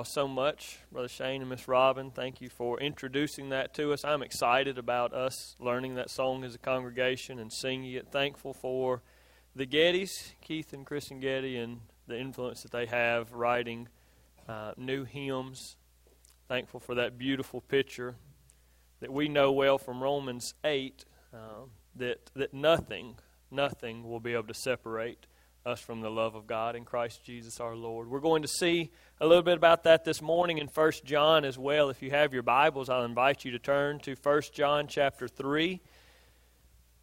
so much, Brother Shane and Miss Robin. Thank you for introducing that to us. I'm excited about us learning that song as a congregation and singing it. Thankful for the Gettys, Keith and Kristyn Getty, and the influence that they have writing uh, new hymns. Thankful for that beautiful picture that we know well from Romans 8 uh, that, that nothing, nothing will be able to separate us from the love of God in Christ Jesus our Lord. We're going to see a little bit about that this morning in 1 John as well. If you have your Bibles, I'll invite you to turn to 1 John chapter 3.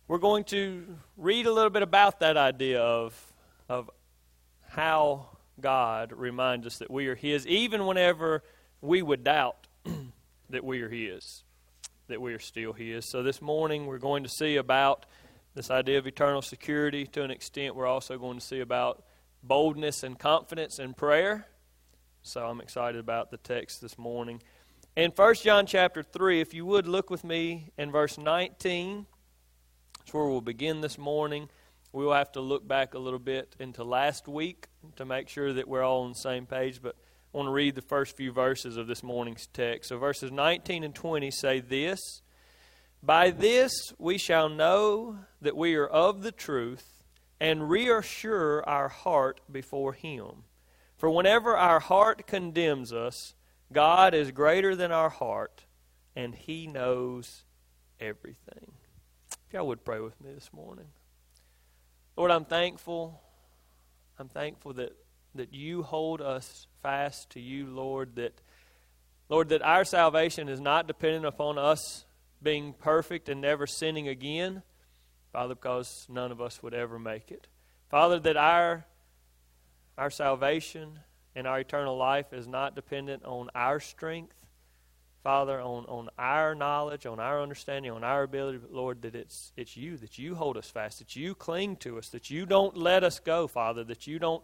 We're going to read a little bit about that idea of, of how God reminds us that we are His, even whenever we would doubt that we are His, that we are still His. So this morning we're going to see about this idea of eternal security. To an extent, we're also going to see about boldness and confidence in prayer. So I'm excited about the text this morning. In 1 John chapter 3, if you would look with me in verse 19, that's where we'll begin this morning. We will have to look back a little bit into last week to make sure that we're all on the same page, but I want to read the first few verses of this morning's text. So verses 19 and 20 say this by this we shall know that we are of the truth and reassure our heart before Him. For whenever our heart condemns us, God is greater than our heart, and He knows everything. If y'all would pray with me this morning. Lord, I'm thankful. I'm thankful that, that you hold us fast to you, Lord, that Lord, that our salvation is not dependent upon us being perfect and never sinning again, Father, because none of us would ever make it. Father, that our, our salvation and our eternal life is not dependent on our strength, Father, on, on our knowledge, on our understanding, on our ability, Lord, that it's, it's you, that you hold us fast, that you cling to us, that you don't let us go, Father, that you don't,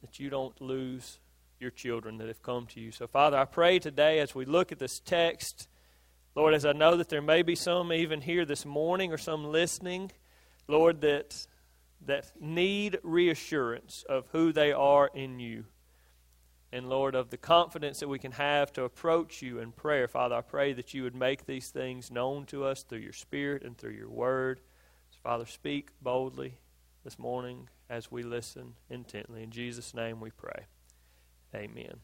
that you don't lose your children that have come to you. So, Father, I pray today as we look at this text Lord, as I know that there may be some even here this morning or some listening, Lord, that, that need reassurance of who they are in you. And Lord, of the confidence that we can have to approach you in prayer. Father, I pray that you would make these things known to us through your Spirit and through your word. So, Father, speak boldly this morning as we listen intently. In Jesus' name we pray. Amen.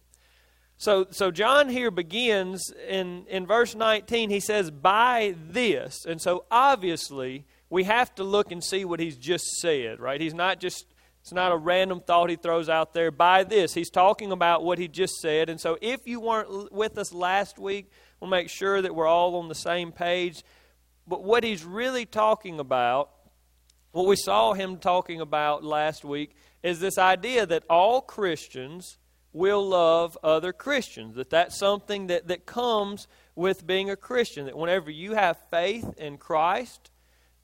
So, so John here begins in, in verse 19. He says, by this. And so obviously, we have to look and see what he's just said, right? He's not just, it's not a random thought he throws out there. By this, he's talking about what he just said. And so if you weren't with us last week, we'll make sure that we're all on the same page. But what he's really talking about, what we saw him talking about last week, is this idea that all Christians will love other Christians. That that's something that, that comes with being a Christian. That whenever you have faith in Christ,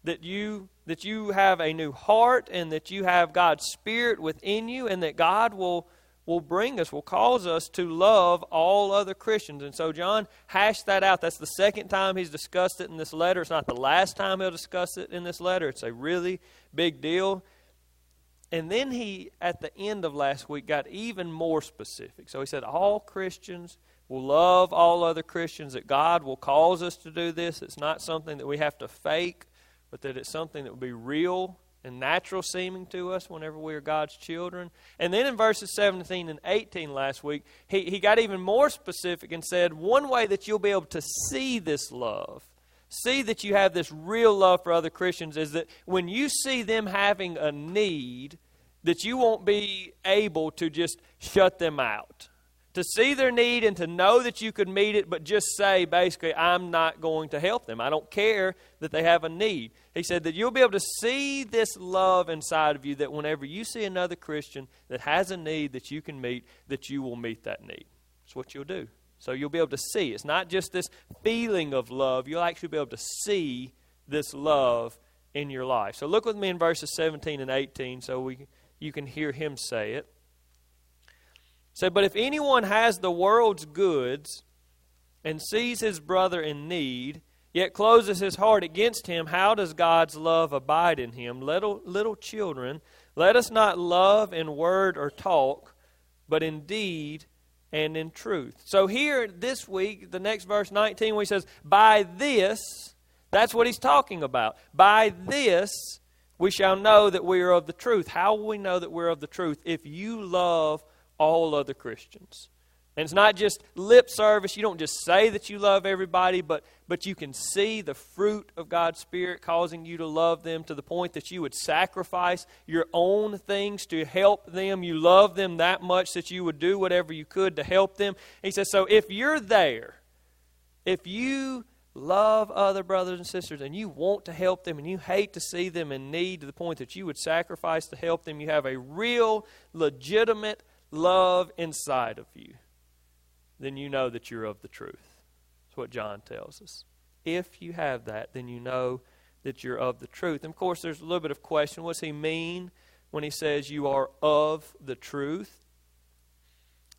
that you that you have a new heart and that you have God's Spirit within you, and that God will will bring us, will cause us to love all other Christians. And so John hashed that out. That's the second time he's discussed it in this letter. It's not the last time he'll discuss it in this letter. It's a really big deal. And then he, at the end of last week, got even more specific. So he said, All Christians will love all other Christians, that God will cause us to do this. It's not something that we have to fake, but that it's something that will be real and natural seeming to us whenever we are God's children. And then in verses 17 and 18 last week, he, he got even more specific and said, One way that you'll be able to see this love see that you have this real love for other Christians is that when you see them having a need, that you won't be able to just shut them out. To see their need and to know that you could meet it, but just say, basically, I'm not going to help them. I don't care that they have a need. He said that you'll be able to see this love inside of you that whenever you see another Christian that has a need that you can meet, that you will meet that need. That's what you'll do. So you'll be able to see. It's not just this feeling of love, you'll actually be able to see this love in your life. So look with me in verses 17 and 18 so we, you can hear him say it. Say, but if anyone has the world's goods and sees his brother in need, yet closes his heart against him, how does God's love abide in him? Little, little children, let us not love in word or talk, but in deed and in truth. So here this week, the next verse 19, where he says, By this, that's what he's talking about. By this we shall know that we are of the truth. How will we know that we're of the truth? If you love all other Christians. And it's not just lip service. You don't just say that you love everybody, but, but you can see the fruit of God's Spirit causing you to love them to the point that you would sacrifice your own things to help them. You love them that much that you would do whatever you could to help them. He says, So if you're there, if you love other brothers and sisters and you want to help them and you hate to see them in need to the point that you would sacrifice to help them, you have a real, legitimate love inside of you then you know that you're of the truth. That's what John tells us. If you have that, then you know that you're of the truth. And of course, there's a little bit of question. What does he mean when he says you are of the truth?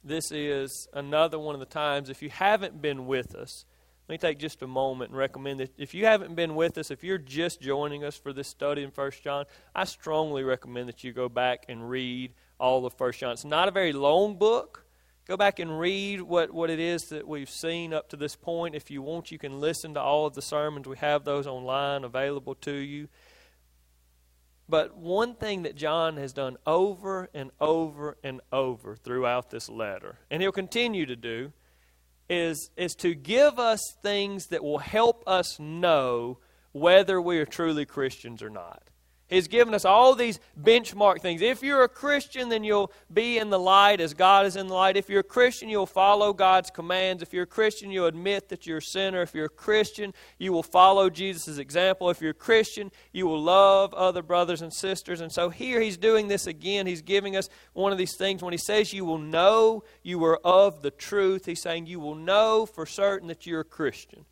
This is another one of the times, if you haven't been with us, let me take just a moment and recommend that if you haven't been with us, if you're just joining us for this study in First John, I strongly recommend that you go back and read all of First John. It's not a very long book. Go back and read what, what it is that we've seen up to this point. If you want, you can listen to all of the sermons. We have those online available to you. But one thing that John has done over and over and over throughout this letter, and he'll continue to do, is, is to give us things that will help us know whether we are truly Christians or not. He's given us all these benchmark things. If you're a Christian, then you'll be in the light as God is in the light. If you're a Christian, you'll follow God's commands. If you're a Christian, you'll admit that you're a sinner. If you're a Christian, you will follow Jesus' example. If you're a Christian, you will love other brothers and sisters. And so here he's doing this again. He's giving us one of these things. When he says you will know you are of the truth, he's saying you will know for certain that you're a Christian.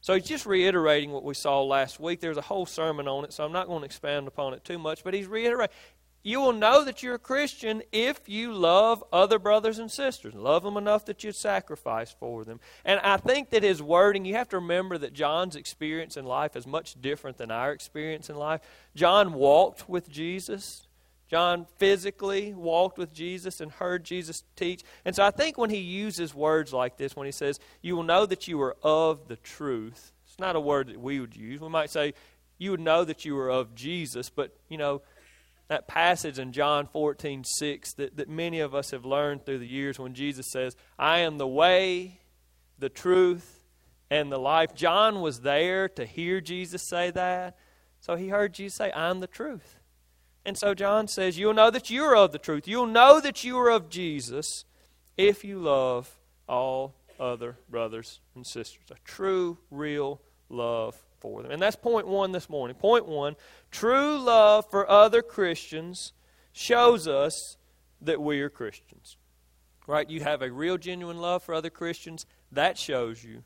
So he's just reiterating what we saw last week. There's a whole sermon on it, so I'm not going to expand upon it too much, but he's reiterating. You will know that you're a Christian if you love other brothers and sisters. Love them enough that you'd sacrifice for them. And I think that his wording, you have to remember that John's experience in life is much different than our experience in life. John walked with Jesus. John physically walked with Jesus and heard Jesus teach. And so I think when he uses words like this, when he says, You will know that you are of the truth, it's not a word that we would use. We might say, You would know that you are of Jesus, but, you know, that passage in John 14, 6 that, that many of us have learned through the years when Jesus says, I am the way, the truth, and the life. John was there to hear Jesus say that. So he heard Jesus say, I'm the truth. And so John says, You'll know that you are of the truth. You'll know that you are of Jesus if you love all other brothers and sisters. A true, real love for them. And that's point one this morning. Point one true love for other Christians shows us that we are Christians. Right? You have a real, genuine love for other Christians. That shows you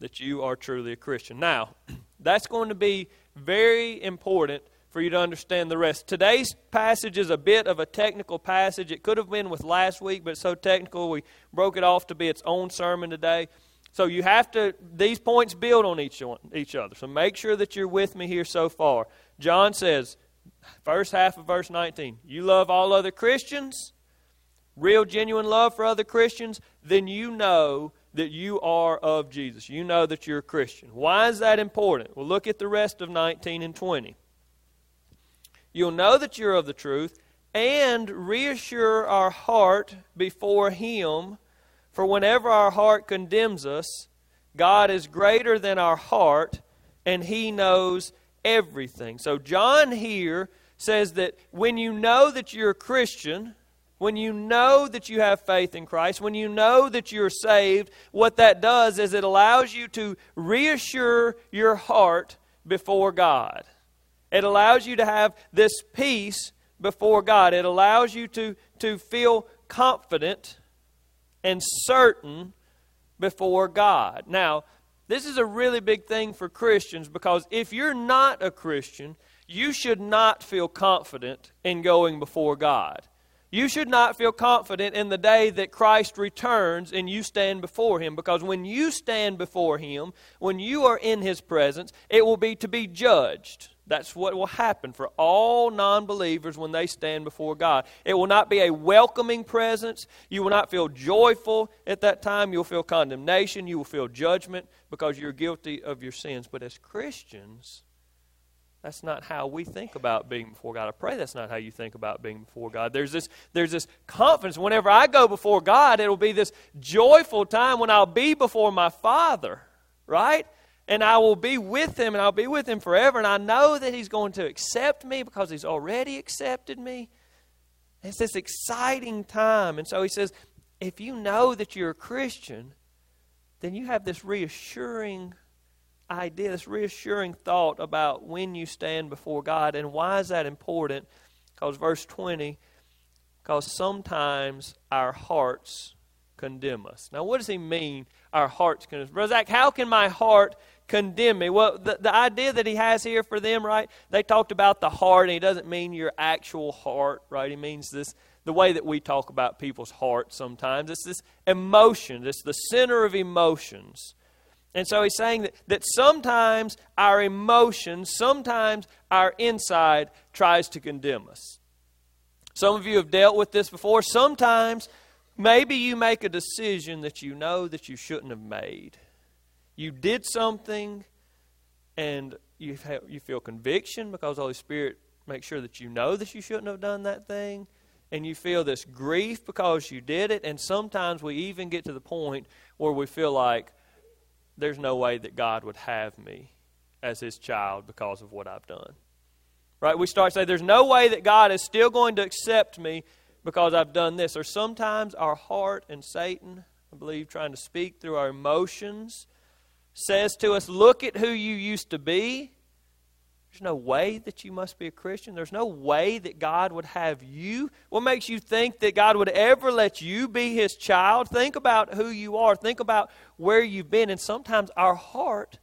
that you are truly a Christian. Now, that's going to be very important for you to understand the rest. Today's passage is a bit of a technical passage. It could have been with last week, but it's so technical we broke it off to be its own sermon today. So you have to, these points build on each, one, each other. So make sure that you're with me here so far. John says, first half of verse 19, you love all other Christians, real genuine love for other Christians, then you know that you are of Jesus. You know that you're a Christian. Why is that important? Well, look at the rest of 19 and 20. You'll know that you're of the truth and reassure our heart before Him. For whenever our heart condemns us, God is greater than our heart and He knows everything. So, John here says that when you know that you're a Christian, when you know that you have faith in Christ, when you know that you're saved, what that does is it allows you to reassure your heart before God. It allows you to have this peace before God. It allows you to, to feel confident and certain before God. Now, this is a really big thing for Christians because if you're not a Christian, you should not feel confident in going before God. You should not feel confident in the day that Christ returns and you stand before Him because when you stand before Him, when you are in His presence, it will be to be judged. That's what will happen for all non believers when they stand before God. It will not be a welcoming presence. You will not feel joyful at that time. You'll feel condemnation. You will feel judgment because you're guilty of your sins. But as Christians, that's not how we think about being before God. I pray that's not how you think about being before God. There's this, there's this confidence. Whenever I go before God, it'll be this joyful time when I'll be before my Father, right? And I will be with him, and I'll be with him forever. And I know that he's going to accept me because he's already accepted me. It's this exciting time. And so he says, if you know that you're a Christian, then you have this reassuring idea, this reassuring thought about when you stand before God. And why is that important? Because verse 20, because sometimes our hearts condemn us. Now, what does he mean, our hearts condemn us? Brother Zach, how can my heart condemn me. Well, the, the idea that he has here for them, right? They talked about the heart, and he doesn't mean your actual heart, right? He means this the way that we talk about people's hearts sometimes. It's this emotion, it's the center of emotions. And so he's saying that, that sometimes our emotions, sometimes our inside tries to condemn us. Some of you have dealt with this before. Sometimes maybe you make a decision that you know that you shouldn't have made you did something and you, have, you feel conviction because Holy Spirit makes sure that you know that you shouldn't have done that thing. And you feel this grief because you did it. And sometimes we even get to the point where we feel like there's no way that God would have me as his child because of what I've done. Right? We start to say, there's no way that God is still going to accept me because I've done this. Or sometimes our heart and Satan, I believe, trying to speak through our emotions says to us, Look at who you used to be. There's no way that you must be a Christian. There's no way that God would have you. What makes you think that God would ever let you be His child? Think about who you are. Think about where you've been. And sometimes our heart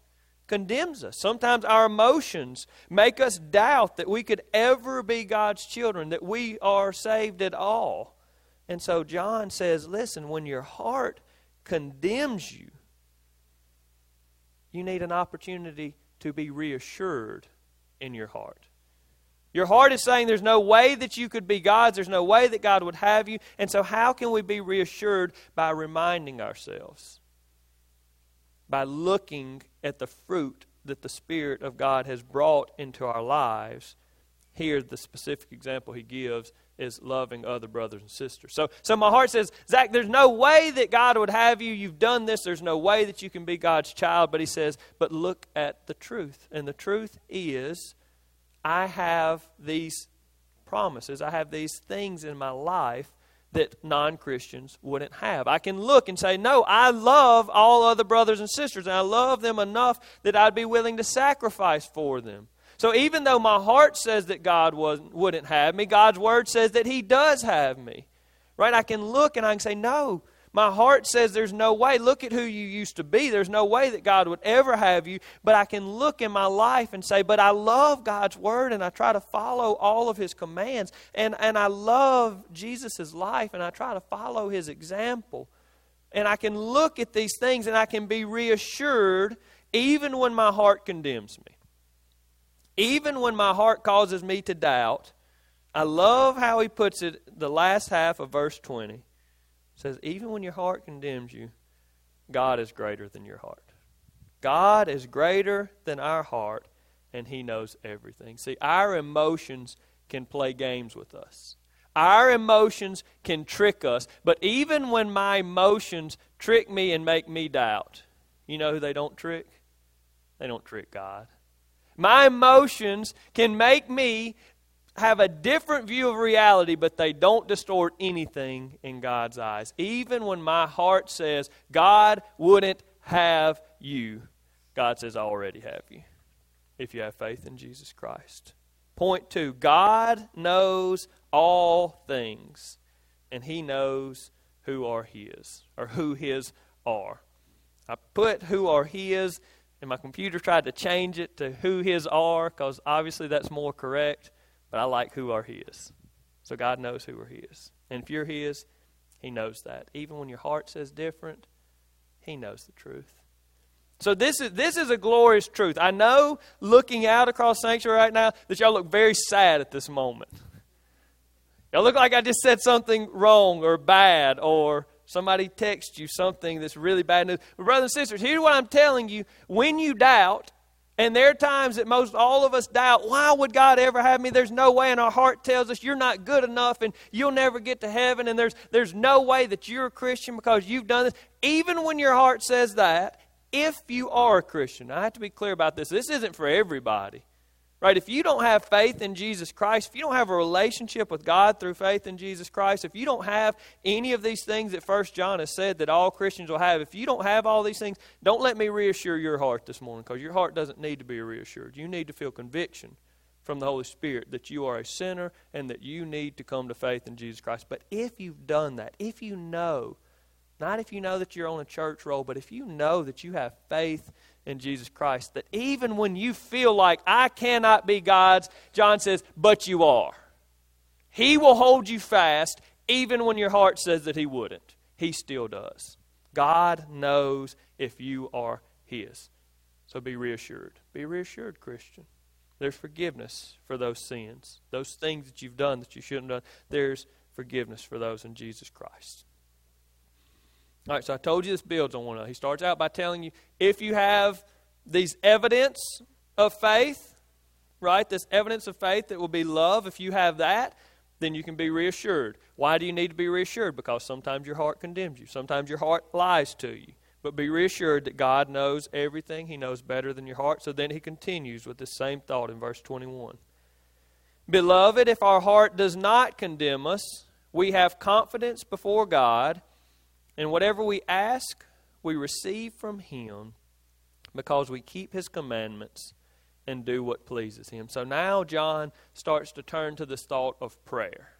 condemns us. Sometimes our emotions make us doubt that we could ever be God's children, that we are saved at all. And so John says, listen, when your heart condemns you, you need an opportunity to be reassured in your heart. Your heart is saying there's no way that you could be God's, there's no way that God would have you. And so, how can we be reassured? By reminding ourselves, by looking at the fruit that the Spirit of God has brought into our lives. Here's the specific example he gives is loving other brothers and sisters. So, so my heart says, Zach, there's no way that God would have you. You've done this. There's no way that you can be God's child. But he says, but look at the truth. And the truth is, I have these promises. I have these things in my life that non Christians wouldn't have. I can look and say, No, I love all other brothers and sisters, and I love them enough that I'd be willing to sacrifice for them. So even though my heart says that God was, wouldn't have me, God's word says that He does have me. Right? I can look and I can say, no, my heart says there's no way. Look at who you used to be. There's no way that God would ever have you. But I can look in my life and say, but I love God's word and I try to follow all of his commands. And, and I love Jesus' life and I try to follow his example. And I can look at these things and I can be reassured even when my heart condemns me. Even when my heart causes me to doubt, I love how he puts it, the last half of verse 20. It says, Even when your heart condemns you, God is greater than your heart. God is greater than our heart, and He knows everything. See, our emotions can play games with us. Our emotions can trick us, but even when my emotions trick me and make me doubt, you know who they don't trick? They don't trick God. My emotions can make me have a different view of reality, but they don't distort anything in God's eyes. Even when my heart says, God wouldn't have you, God says, I already have you if you have faith in Jesus Christ. Point two God knows all things, and He knows who are His, or who His are. I put who are His and my computer tried to change it to who his are because obviously that's more correct, but I like who are his. So God knows who are his. And if you're his, he knows that. Even when your heart says different, he knows the truth. So this is this is a glorious truth. I know looking out across sanctuary right now that y'all look very sad at this moment. Y'all look like I just said something wrong or bad or somebody texts you something that's really bad news. But brothers and sisters, here's what I'm telling you. When you doubt, and there are times that most all of us doubt, why would God ever have me? There's no way, and our heart tells us you're not good enough and you'll never get to heaven, and there's, there's no way that you're a Christian because you've done this. Even when your heart says that, if you are a Christian, I have to be clear about this. This isn't for everybody. Right? If you don't have faith in Jesus Christ, if you don't have a relationship with God through faith in Jesus Christ, if you don't have any of these things that First John has said that all Christians will have, if you don't have all these things, don't let me reassure your heart this morning because your heart doesn't need to be reassured. You need to feel conviction from the Holy Spirit that you are a sinner and that you need to come to faith in Jesus Christ. But if you've done that, if you know, not if you know that you're on a church roll, but if you know that you have faith in Jesus Christ. That even when you feel like I cannot be God's, John says, but you are. He will hold you fast even when your heart says that He wouldn't. He still does. God knows if you are His. So be reassured. Be reassured, Christian. There's forgiveness for those sins, those things that you've done that you shouldn't have done. There's forgiveness for those in Jesus Christ. All right, so I told you this builds on one another. He starts out by telling you if you have these evidence of faith, right? This evidence of faith that will be love, if you have that, then you can be reassured. Why do you need to be reassured? Because sometimes your heart condemns you, sometimes your heart lies to you. But be reassured that God knows everything, He knows better than your heart. So then He continues with the same thought in verse 21. Beloved, if our heart does not condemn us, we have confidence before God and whatever we ask, we receive from Him because we keep His commandments and do what pleases Him. So now John starts to turn to this thought of prayer,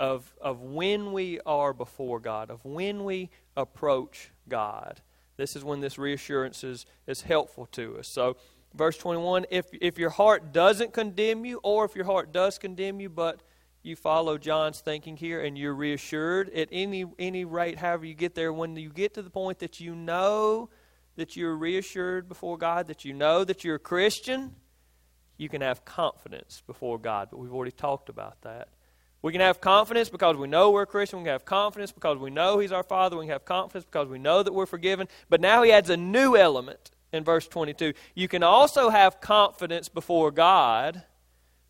of, of when we are before God, of when we approach God. This is when this reassurance is, is helpful to us. So, verse 21 if, if your heart doesn't condemn you, or if your heart does condemn you, but you follow John's thinking here and you're reassured at any any rate however you get there when you get to the point that you know that you're reassured before God that you know that you're a Christian you can have confidence before God but we've already talked about that we can have confidence because we know we're a Christian. We can have confidence because we know He's our Father. We can have confidence because we know that we're forgiven. But now He adds a new element in verse 22. You can also have confidence before God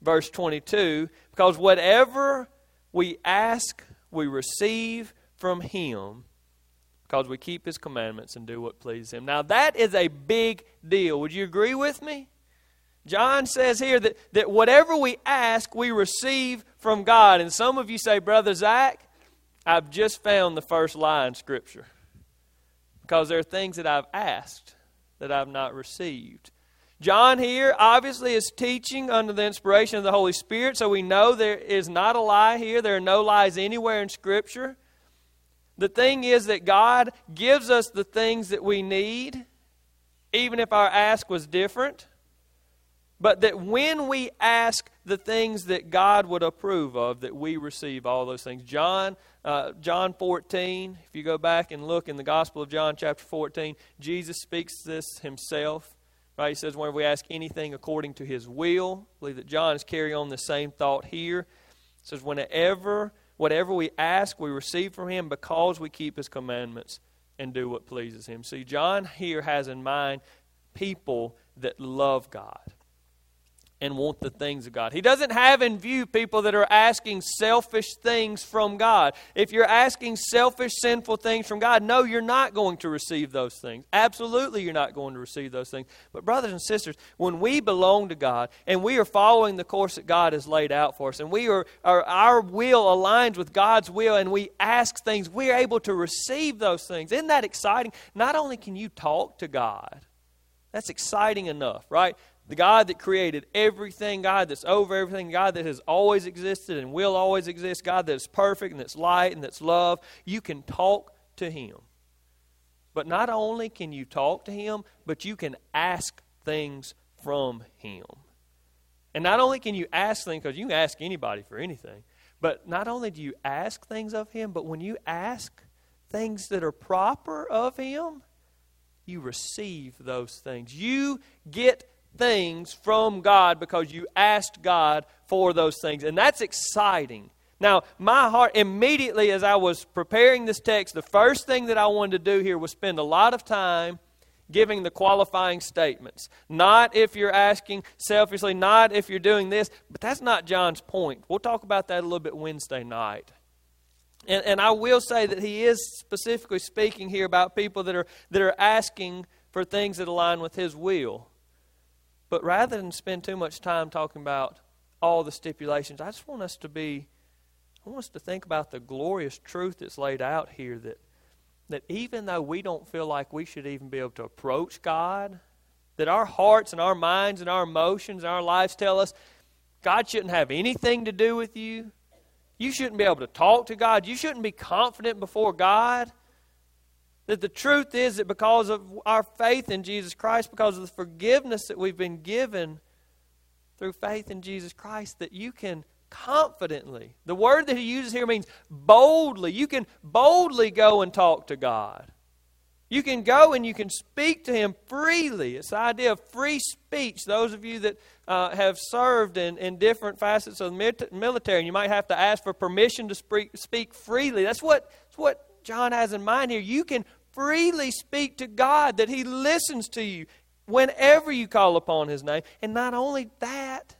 verse 22, because whatever we ask, we receive from Him because we keep His commandments and do what pleases Him. Now, that is a big deal. Would you agree with me? John says here that, that whatever we ask, we receive from God. And some of you say, Brother Zach, I've just found the first lie in Scripture. Because there are things that I've asked that I've not received. John here obviously is teaching under the inspiration of the Holy Spirit, so we know there is not a lie here. There are no lies anywhere in Scripture. The thing is that God gives us the things that we need, even if our ask was different. But that when we ask the things that God would approve of, that we receive all those things. John, uh, John 14, if you go back and look in the Gospel of John, chapter 14, Jesus speaks this himself. Right? He says, whenever we ask anything according to his will, I believe that John is carrying on the same thought here. He says, whenever, whatever we ask, we receive from him because we keep his commandments and do what pleases him. See, John here has in mind people that love God and want the things of God. He doesn't have in view people that are asking selfish things from God. If you're asking selfish, sinful things from God, no, you're not going to receive those things. Absolutely, you're not going to receive those things. But, brothers and sisters, when we belong to God and we are following the course that God has laid out for us, and we are, are our will aligns with God's will, and we ask things, we're able to receive those things. Isn't that exciting? Not only can you talk to God, that's exciting enough, right? The God that created everything, God that's over everything, God that has always existed and will always exist, God that's perfect and that's light and that's love, you can talk to Him. But not only can you talk to Him, but you can ask things from Him. And not only can you ask things, because you can ask anybody for anything, but not only do you ask things of Him, but when you ask things that are proper of Him, you receive those things. You get things from God because you asked God for those things. And that's exciting. Now, my heart, immediately as I was preparing this text, the first thing that I wanted to do here was spend a lot of time giving the qualifying statements. Not if you're asking selfishly, not if you're doing this, but that's not John's point. We'll talk about that a little bit Wednesday night. And, and I will say that he is specifically speaking here about people that are, that are asking for things that align with his will. But rather than spend too much time talking about all the stipulations, I just want us to be, I want us to think about the glorious truth that's laid out here that, that even though we don't feel like we should even be able to approach God, that our hearts and our minds and our emotions and our lives tell us God shouldn't have anything to do with you. You shouldn't be able to talk to God. You shouldn't be confident before God. That the truth is that because of our faith in Jesus Christ, because of the forgiveness that we've been given through faith in Jesus Christ, that you can confidently, the word that he uses here means boldly, you can boldly go and talk to God. You can go and you can speak to him freely. It's the idea of free speech. Those of you that uh, have served in, in different facets of the military, you might have to ask for permission to speak, speak freely. That's what, that's what John has in mind here. You can freely speak to God, that he listens to you whenever you call upon his name. And not only that,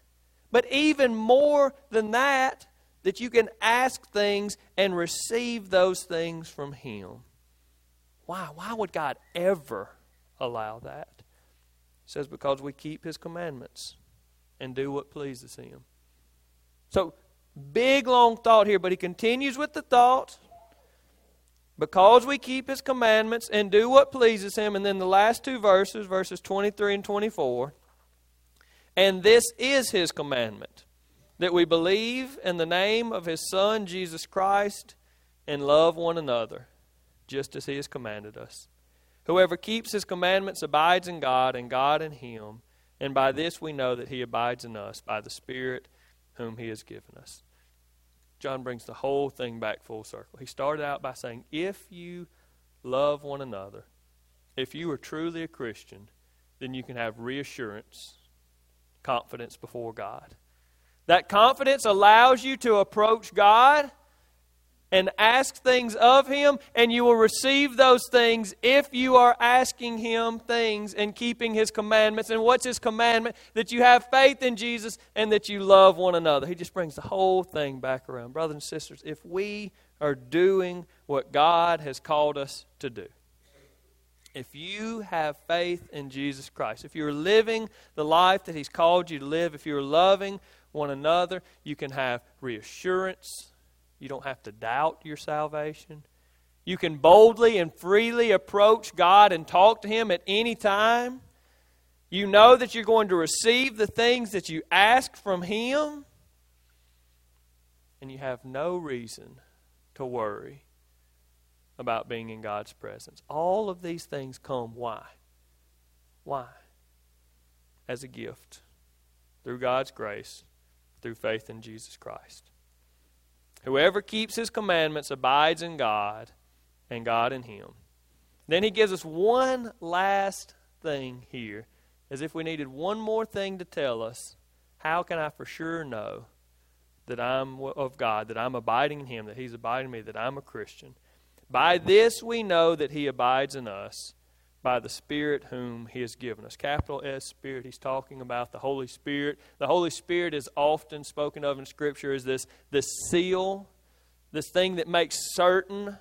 but even more than that, that you can ask things and receive those things from him. Why? Why would God ever allow that? He says, because we keep His commandments and do what pleases Him. So, big long thought here, but he continues with the thought. Because we keep his commandments and do what pleases him. And then the last two verses, verses 23 and 24. And this is his commandment that we believe in the name of his Son, Jesus Christ, and love one another just as he has commanded us. Whoever keeps his commandments abides in God, and God in him. And by this we know that he abides in us, by the Spirit whom he has given us. John brings the whole thing back full circle. He started out by saying, If you love one another, if you are truly a Christian, then you can have reassurance, confidence before God. That confidence allows you to approach God and ask things of Him, and you will receive those things if you are asking Him things and keeping His commandments. And what's His commandment? That you have faith in Jesus and that you love one another. He just brings the whole thing back around. Brothers and sisters, if we are doing what God has called us to do, if you have faith in Jesus Christ, if you're living the life that He's called you to live, if you're loving one another, you can have reassurance you don't have to doubt your salvation. You can boldly and freely approach God and talk to Him at any time. You know that you're going to receive the things that you ask from Him. And you have no reason to worry about being in God's presence. All of these things come. Why? Why? As a gift through God's grace, through faith in Jesus Christ. Whoever keeps his commandments abides in God, and God in him. Then he gives us one last thing here, as if we needed one more thing to tell us. How can I for sure know that I'm of God, that I'm abiding in him, that he's abiding in me, that I'm a Christian? By this we know that he abides in us by the Spirit whom He has given us. Capital S Spirit, He's talking about the Holy Spirit. The Holy Spirit is often spoken of in Scripture as this, this seal, this thing that makes certain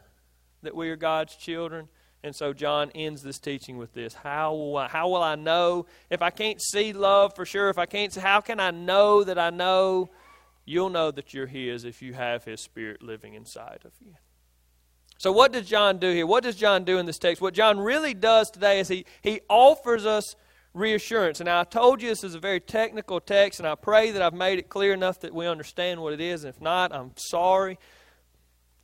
that we are God's children. And so John ends this teaching with this. How will I, how will I know? If I can't see love for sure, if I can't see, how can I know that I know? You'll know that you're His if you have His Spirit living inside of you. So, what does John do here? What does John do in this text? What John really does today is he, he offers us reassurance. And I told you this is a very technical text, and I pray that I've made it clear enough that we understand what it is. And if not, I'm sorry.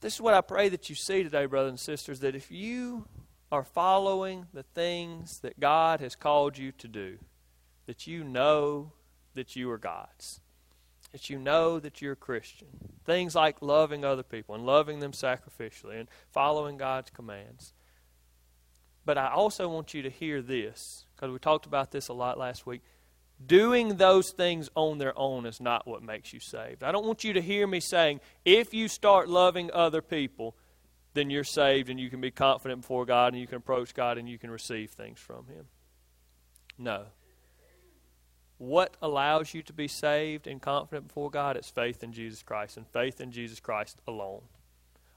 This is what I pray that you see today, brothers and sisters, that if you are following the things that God has called you to do, that you know that you are God's that you know that you're a Christian. Things like loving other people and loving them sacrificially and following God's commands. But I also want you to hear this, because we talked about this a lot last week. Doing those things on their own is not what makes you saved. I don't want you to hear me saying, if you start loving other people, then you're saved and you can be confident before God and you can approach God and you can receive things from Him. No. What allows you to be saved and confident before God? It's faith in Jesus Christ and faith in Jesus Christ alone.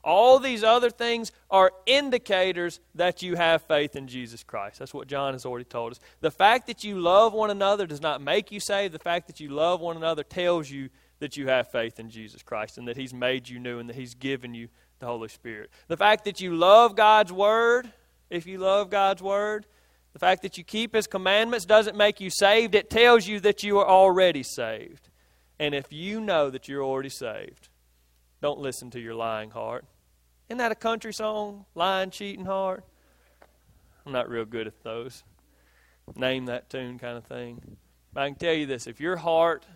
All these other things are indicators that you have faith in Jesus Christ. That's what John has already told us. The fact that you love one another does not make you saved. The fact that you love one another tells you that you have faith in Jesus Christ and that He's made you new and that He's given you the Holy Spirit. The fact that you love God's Word, if you love God's Word, the fact that you keep His commandments doesn't make you saved. It tells you that you are already saved. And if you know that you're already saved, don't listen to your lying heart. Isn't that a country song? Lying, cheating heart? I'm not real good at those. Name that tune kind of thing. But I can tell you this if your heart,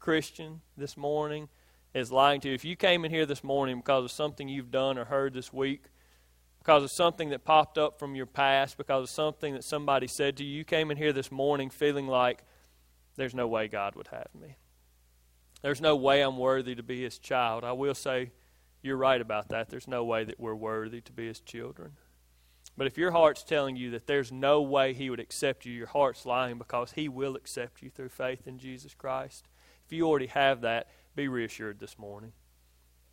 Christian, this morning, is lying to you. If you came in here this morning because of something you've done or heard this week, because of something that popped up from your past, because of something that somebody said to you, you came in here this morning feeling like there's no way God would have me. There's no way I'm worthy to be his child. I will say you're right about that. There's no way that we're worthy to be his children. But if your heart's telling you that there's no way he would accept you, your heart's lying because he will accept you through faith in Jesus Christ. If you already have that, be reassured this morning.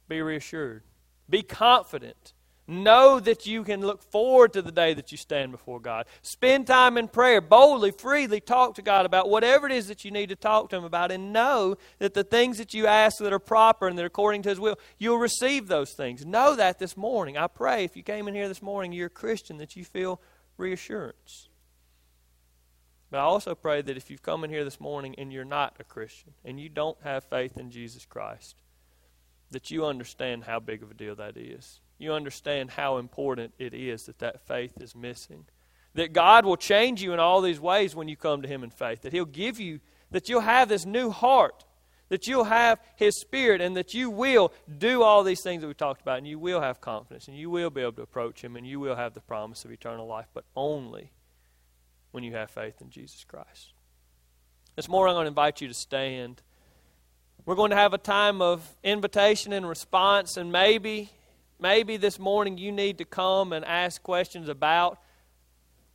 Be reassured. Be confident. Know that you can look forward to the day that you stand before God. Spend time in prayer. Boldly, freely talk to God about whatever it is that you need to talk to Him about. And know that the things that you ask that are proper and that are according to His will, you'll receive those things. Know that this morning. I pray if you came in here this morning, you're a Christian, that you feel reassurance. But I also pray that if you've come in here this morning and you're not a Christian and you don't have faith in Jesus Christ, that you understand how big of a deal that is. You understand how important it is that that faith is missing. That God will change you in all these ways when you come to Him in faith. That He'll give you, that you'll have this new heart. That you'll have His Spirit and that you will do all these things that we talked about and you will have confidence and you will be able to approach Him and you will have the promise of eternal life, but only when you have faith in Jesus Christ. This morning, I'm going to invite you to stand. We're going to have a time of invitation and response, and maybe, maybe this morning you need to come and ask questions about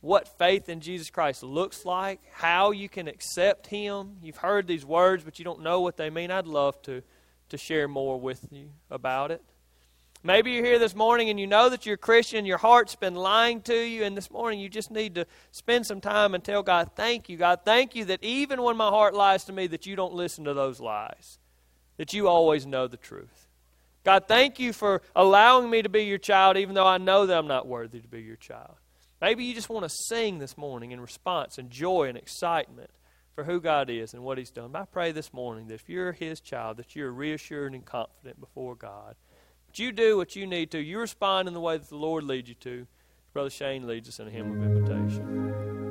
what faith in Jesus Christ looks like, how you can accept Him. You've heard these words, but you don't know what they mean. I'd love to, to share more with you about it. Maybe you're here this morning and you know that you're a Christian, your heart's been lying to you, and this morning you just need to spend some time and tell God, Thank you, God. Thank you that even when my heart lies to me, that you don't listen to those lies, that you always know the truth. God, thank you for allowing me to be your child, even though I know that I'm not worthy to be your child. Maybe you just want to sing this morning in response and joy and excitement for who God is and what He's done. I pray this morning that if you're His child, that you're reassured and confident before God. But you do what you need to. You respond in the way that the Lord leads you to. Brother Shane leads us in a hymn of invitation.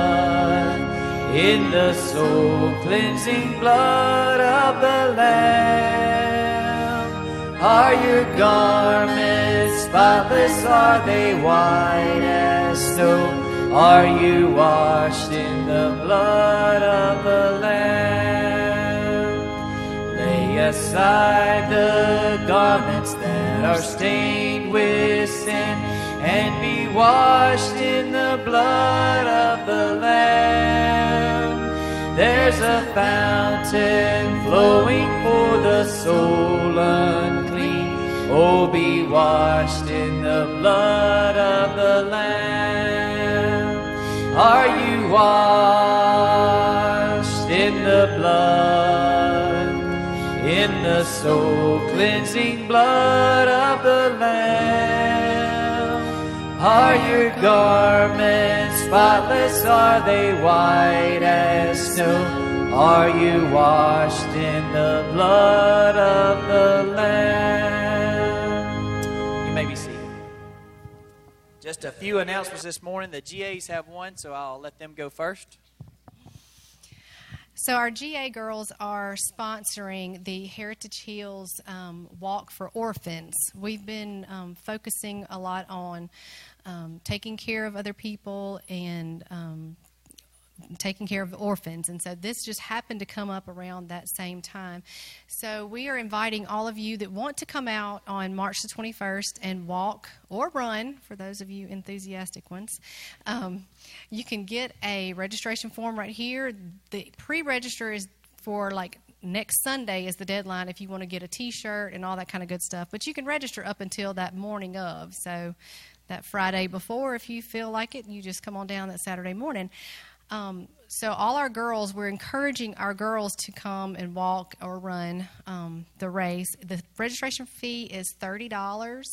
in the soul cleansing blood of the Lamb? Are your garments spotless? Are they white as snow? Are you washed in the blood of the Lamb? Lay aside the garments that are stained with sin and be washed in the blood of the Lamb. There's a fountain flowing for the soul unclean. Oh, be washed in the blood of the Lamb. Are you washed in the blood? in the soul cleansing blood of the Lamb. Are your garments spotless? Are they white as snow? Are you washed in the blood of the Lamb? You may be seated. Just a few announcements this morning. The GAs have one, so I'll let them go first. So, our GA girls are sponsoring the Heritage Hills um, Walk for Orphans. We've been um, focusing a lot on um, taking care of other people and um, taking care of orphans. And so this just happened to come up around that same time. So we are inviting all of you that want to come out on March the 21st and walk or run, for those of you enthusiastic ones. Um, you can get a registration form right here. The pre register is for like next Sunday is the deadline if you want to get a T-shirt and all that kind of good stuff. But you can register up until that morning of, so that Friday before, if you feel like it, you just come on down that Saturday morning. Um, so all our girls, we're encouraging our girls to come and walk or run um, the race. The registration fee is thirty dollars,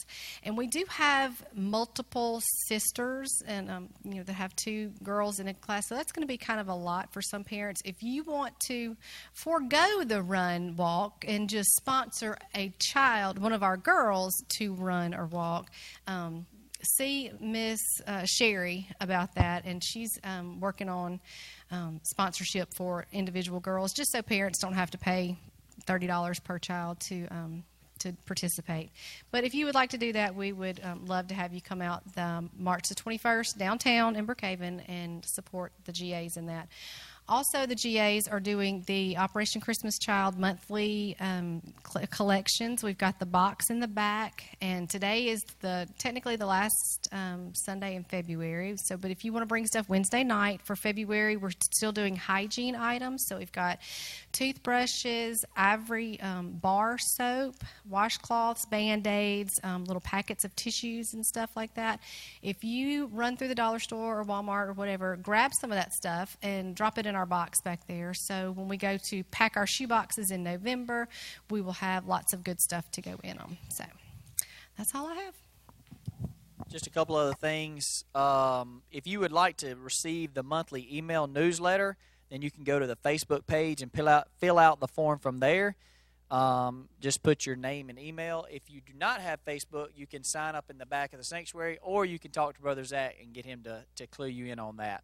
and we do have multiple sisters, and um, you know, that have two girls in a class. So that's going to be kind of a lot for some parents. If you want to forego the run walk and just sponsor a child, one of our girls, to run or walk. Um, see Miss uh, Sherry about that, and she's um, working on um, sponsorship for individual girls, just so parents don't have to pay thirty dollars per child to um, to participate. But if you would like to do that, we would um, love to have you come out the, March the twenty first downtown in Brookhaven and support the GAs in that. Also, the GAs are doing the Operation Christmas Child monthly um, cl- collections. We've got the box in the back, and today is the technically the last um, Sunday in February. So, but if you want to bring stuff Wednesday night for February, we're still doing hygiene items. So we've got toothbrushes, Ivory um, bar soap, washcloths, band aids, um, little packets of tissues and stuff like that. If you run through the dollar store or Walmart or whatever, grab some of that stuff and drop it in our box back there. So when we go to pack our shoe boxes in November, we will have lots of good stuff to go in them. So that's all I have. Just a couple other things. Um, if you would like to receive the monthly email newsletter, then you can go to the Facebook page and fill out fill out the form from there. Um, just put your name and email. If you do not have Facebook, you can sign up in the back of the sanctuary, or you can talk to Brother Zach and get him to, to clue you in on that.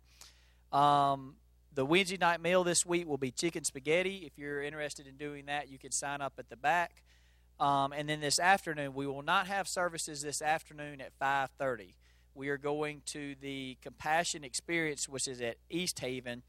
Um, the Wednesday night meal this week will be chicken spaghetti. If you're interested in doing that, you can sign up at the back. Um, and then this afternoon, we will not have services this afternoon at 5:30. We are going to the Compassion Experience, which is at East Haven,